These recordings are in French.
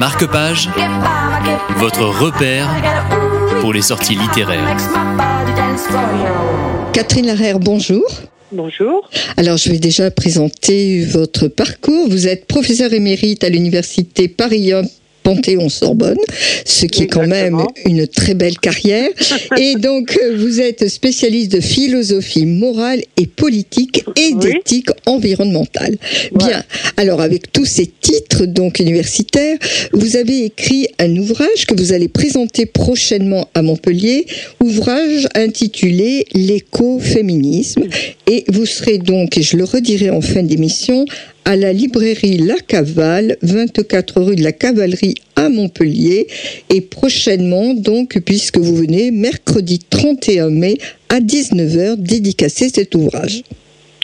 Marque-Page, votre repère pour les sorties littéraires. Catherine Larère, bonjour. Bonjour. Alors, je vais déjà présenter votre parcours. Vous êtes professeur émérite à l'université Paris Panthéon-Sorbonne, ce qui est quand même une très belle carrière. Et donc, euh, vous êtes spécialiste de philosophie morale et politique et d'éthique environnementale. Bien. Alors, avec tous ces titres donc universitaires, vous avez écrit un ouvrage que vous allez présenter prochainement à Montpellier, ouvrage intitulé L'écoféminisme. Et vous serez donc, et je le redirai en fin d'émission, à la librairie La Cavale, 24 rue de la Cavalerie à Montpellier. Et prochainement, donc, puisque vous venez mercredi 31 mai à 19h dédicacer cet ouvrage.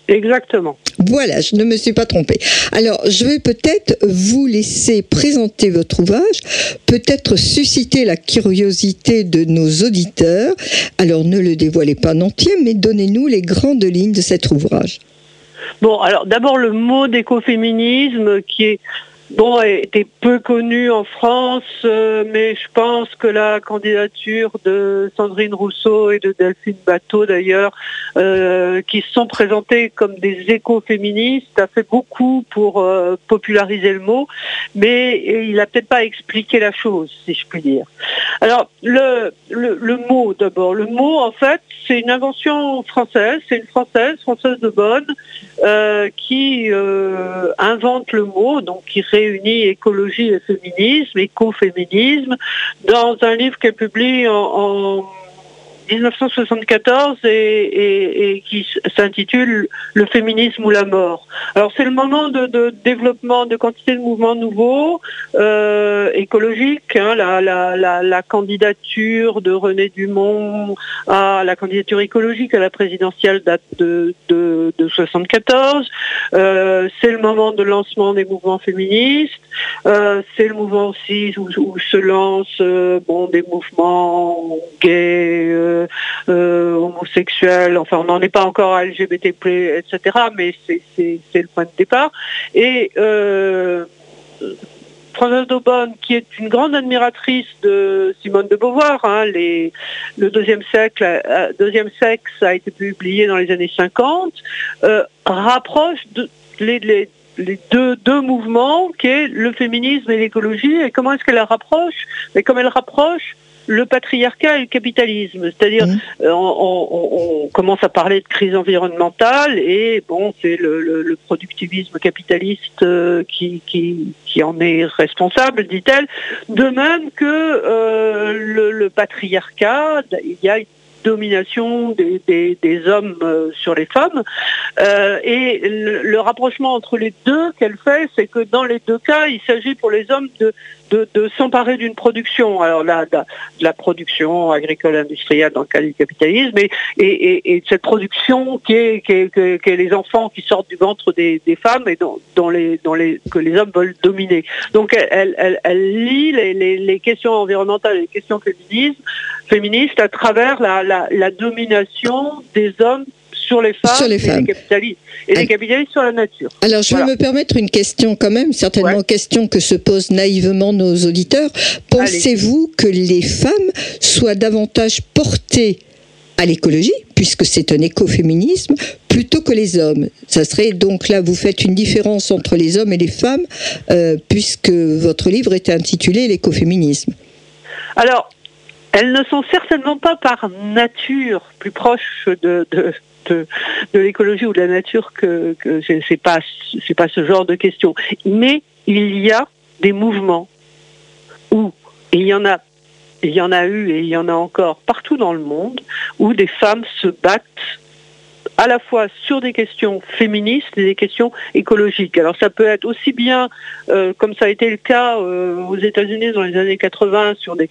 Exactement. Voilà, je ne me suis pas trompée. Alors, je vais peut-être vous laisser présenter votre ouvrage, peut-être susciter la curiosité de nos auditeurs. Alors, ne le dévoilez pas en entier, mais donnez-nous les grandes lignes de cet ouvrage. Bon, alors d'abord le mot d'écoféminisme qui est bon, était peu connu en France, euh, mais je pense que la candidature de Sandrine Rousseau et de Delphine Bateau d'ailleurs, euh, qui sont présentées comme des écoféministes, a fait beaucoup pour euh, populariser le mot, mais il n'a peut-être pas expliqué la chose, si je puis dire. Alors, le, le, mot d'abord, le mot en fait, c'est une invention française, c'est une française, française de Bonne, qui invente le mot, donc qui réunit écologie et féminisme, écoféminisme, dans un livre qu'elle publie en 1974 et, qui s'intitule Le féminisme ou la mort. Alors c'est le moment de, développement de quantité de mouvements nouveaux, euh, écologiques. Hein, la, candidature de René Dumont à la candidature écologique à la présidentielle date de, de, 74. Euh, c'est le moment de lancement des mouvements féministes. Euh, c'est le mouvement aussi où, se lancent bon, des mouvements gays euh, euh, homosexuels, enfin on n'en est pas encore à LGBT+, etc., mais c'est le point de départ. Et euh, Françoise Daubonne, qui est une grande admiratrice de Simone de Beauvoir, hein, le deuxième siècle, deuxième sexe a été publié dans les années 50, rapproche les, deux, deux, mouvements, qui est le féminisme et l'écologie, et comment est-ce qu'elle rapproche? Mais comme elle rapproche le patriarcat et le capitalisme. C'est-à-dire, mmh. euh, on, commence à parler de crise environnementale et bon, c'est le, productivisme capitaliste euh, qui, qui, en est responsable, dit-elle. De même que euh, le, patriarcat, il y a une domination des, hommes sur les femmes. et le, rapprochement entre les deux qu'elle fait, c'est que dans les deux cas, il s'agit pour les hommes de de, s'emparer d'une production, alors là, de, la production agricole industrielle dans le cas du capitalisme, et, et, cette production qui est, les enfants qui sortent du ventre des, femmes et les, les, que les hommes veulent dominer. Donc elle, elle, elle lie les, questions environnementales et les questions féministes, féministes à travers la domination des hommes sur les femmes, et, Les capitalistes, et les capitalistes sur la nature. Alors, je vais me permettre une question quand même, certainement question que se posent naïvement nos auditeurs. Pensez-vous que les femmes soient davantage portées à l'écologie, puisque c'est un écoféminisme, plutôt que les hommes? Ça serait donc là, vous faites une différence entre les hommes et les femmes, euh, puisque votre livre était intitulé L'écoféminisme. Alors, elles ne sont certainement pas par nature plus proches de, de, l'écologie ou de la nature que, que c'est pas ce genre de questions. Mais il y a des mouvements où il y il y en a eu et il y en a encore partout dans le monde où des femmes se battent à la fois sur des questions féministes et des questions écologiques. Alors ça peut être aussi bien, euh, comme ça a été le cas euh, aux États-Unis dans les années 80, sur des,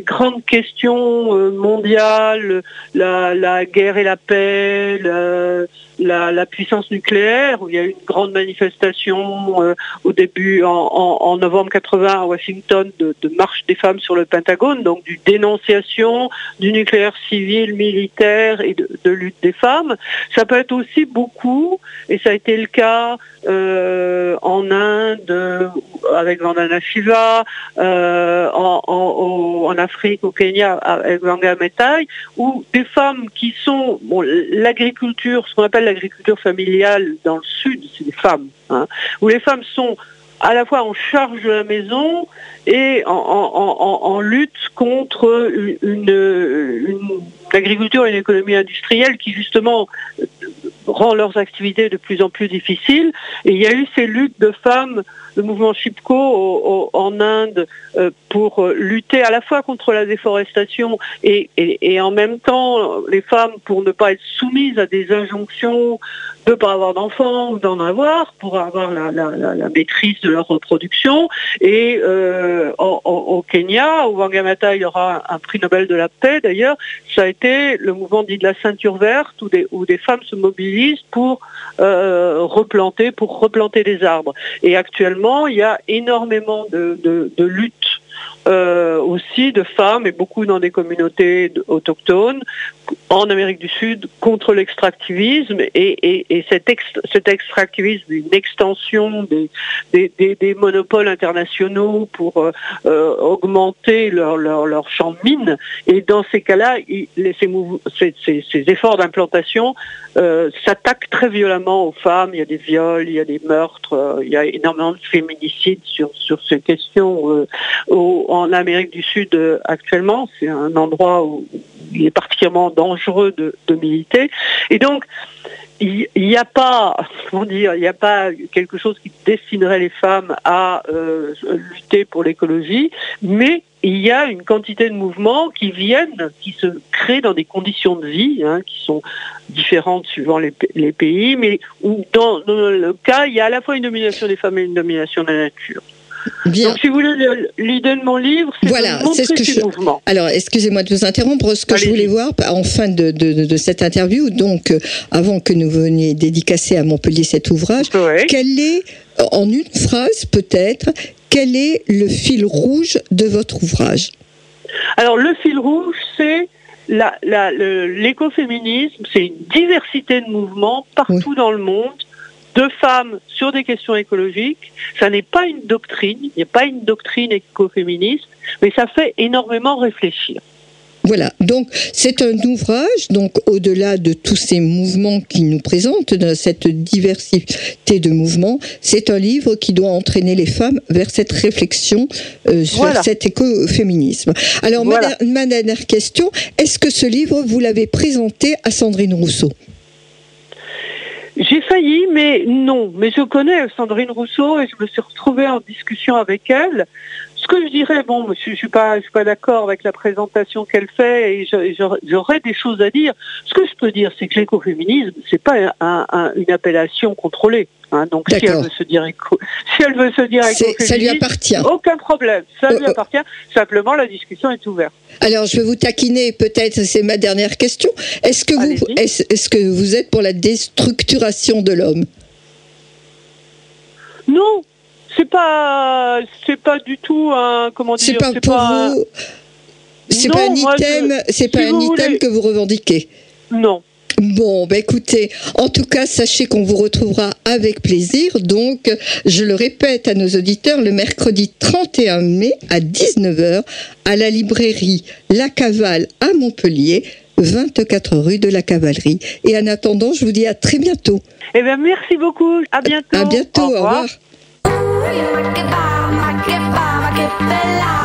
grandes questions euh, mondiales, la, guerre et la paix, puissance nucléaire, où il y a eu une grande manifestation euh, au début, en, novembre 80 à Washington, de, marche des femmes sur le Pentagone, donc du dénonciation du nucléaire civil, militaire et de, lutte des femmes. Ça peut être aussi beaucoup, et ça a été le cas euh, en Inde avec Vandana Shiva, euh, en, Afrique, au Kenya avec Vanga Metai, où des femmes qui sont l'agriculture, ce qu'on appelle l'agriculture familiale dans le sud, c'est des femmes, hein, où les femmes sont à la fois en charge de la maison et en, lutte contre une, une, agriculture et une économie industrielle qui justement rend leurs activités de plus en plus difficiles. Et il y a eu ces luttes de femmes, le mouvement Chipko en Inde, euh, pour lutter à la fois contre la déforestation et, en même temps les femmes pour ne pas être soumises à des injonctions de ne pas avoir d'enfants ou d'en avoir pour avoir la, maîtrise de leur reproduction. Et euh, au Kenya, au Wangamata, il y aura un, prix Nobel de la paix d'ailleurs, ça a été le mouvement dit de la ceinture verte où des femmes se mobilisent pour euh, replanter, pour replanter des arbres. Et actuellement, il y a énormément de luttes euh, aussi de femmes et beaucoup dans des communautés autochtones en Amérique du Sud contre l'extractivisme et, cet, extractivisme, une extension des, monopoles internationaux pour euh, euh, augmenter leur, leur, champ de mine. Et dans ces cas-là, ces, ces, efforts d'implantation s'attaquent très violemment aux femmes. Il y a des viols, il y a des meurtres, il y a énormément de féminicides sur, sur ces questions en Amérique du Sud euh, actuellement. C'est un endroit où il est particulièrement dangereux de, militer. Et donc, il n'y a pas, comment dire, il a pas quelque chose qui destinerait les femmes à euh, lutter pour l'écologie, mais il y a une quantité de mouvements qui viennent, qui se créent dans des conditions de vie hein, qui sont différentes suivant les, pays, mais où dans, le cas, il y a à la fois une domination des femmes et une domination de la nature. Donc, si vous voulez, l'idée de mon livre, c'est voilà, de montrer ce que je... Alors, excusez-moi de vous interrompre. Ce que je voulais voir en fin de, de, cette interview, donc euh, avant que nous veniez dédicacer à Montpellier cet ouvrage, quel est, en une phrase peut-être, quel est le fil rouge de votre ouvrage? Alors, le fil rouge, c'est l'écoféminisme, c'est une diversité de mouvements partout dans le monde de femmes sur des questions écologiques. Ça n'est pas une doctrine, il n'y a pas une doctrine écoféministe, mais ça fait énormément réfléchir. Voilà, donc c'est un ouvrage, donc au-delà de tous ces mouvements qui nous présentent, de cette diversité de mouvements, c'est un livre qui doit entraîner les femmes vers cette réflexion euh, sur cet écoféminisme. Alors ma dernière question, est-ce que ce livre, vous l'avez présenté à Sandrine Rousseau? Mais non. Mais je connais Sandrine Rousseau et je me suis retrouvée en discussion avec elle. Ce que je dirais, bon, je ne suis pas, je suis pas d'accord avec la présentation qu'elle fait et j'aurais des choses à dire. Ce que je peux dire, c'est que l'écoféminisme, c'est pas une appellation contrôlée. Hein. donc si elle veut se dire si elle veut se dire ça lui appartient. Aucun problème, ça lui euh, euh. appartient. Simplement, la discussion est ouverte. Alors, je vais vous taquiner. Peut-être, c'est ma dernière question. Est-ce que vous, est-ce que vous êtes pour la déstructuration de l'homme? Non, c'est pas, c'est pas du tout un, comment dire, c'est pas pour vous. C'est pas un item, c'est pas un item que vous revendiquez. Non. Bon, bah écoutez, en tout cas, sachez qu'on vous retrouvera avec plaisir. Donc, je le répète à nos auditeurs, le mercredi 31 mai à 19h à la librairie La Cavale à Montpellier. 24 rue de la Cavalerie. Et en attendant, je vous dis à très bientôt. Eh bien, merci beaucoup. À bientôt. À bientôt. Au revoir. Au revoir. Che fama, che bella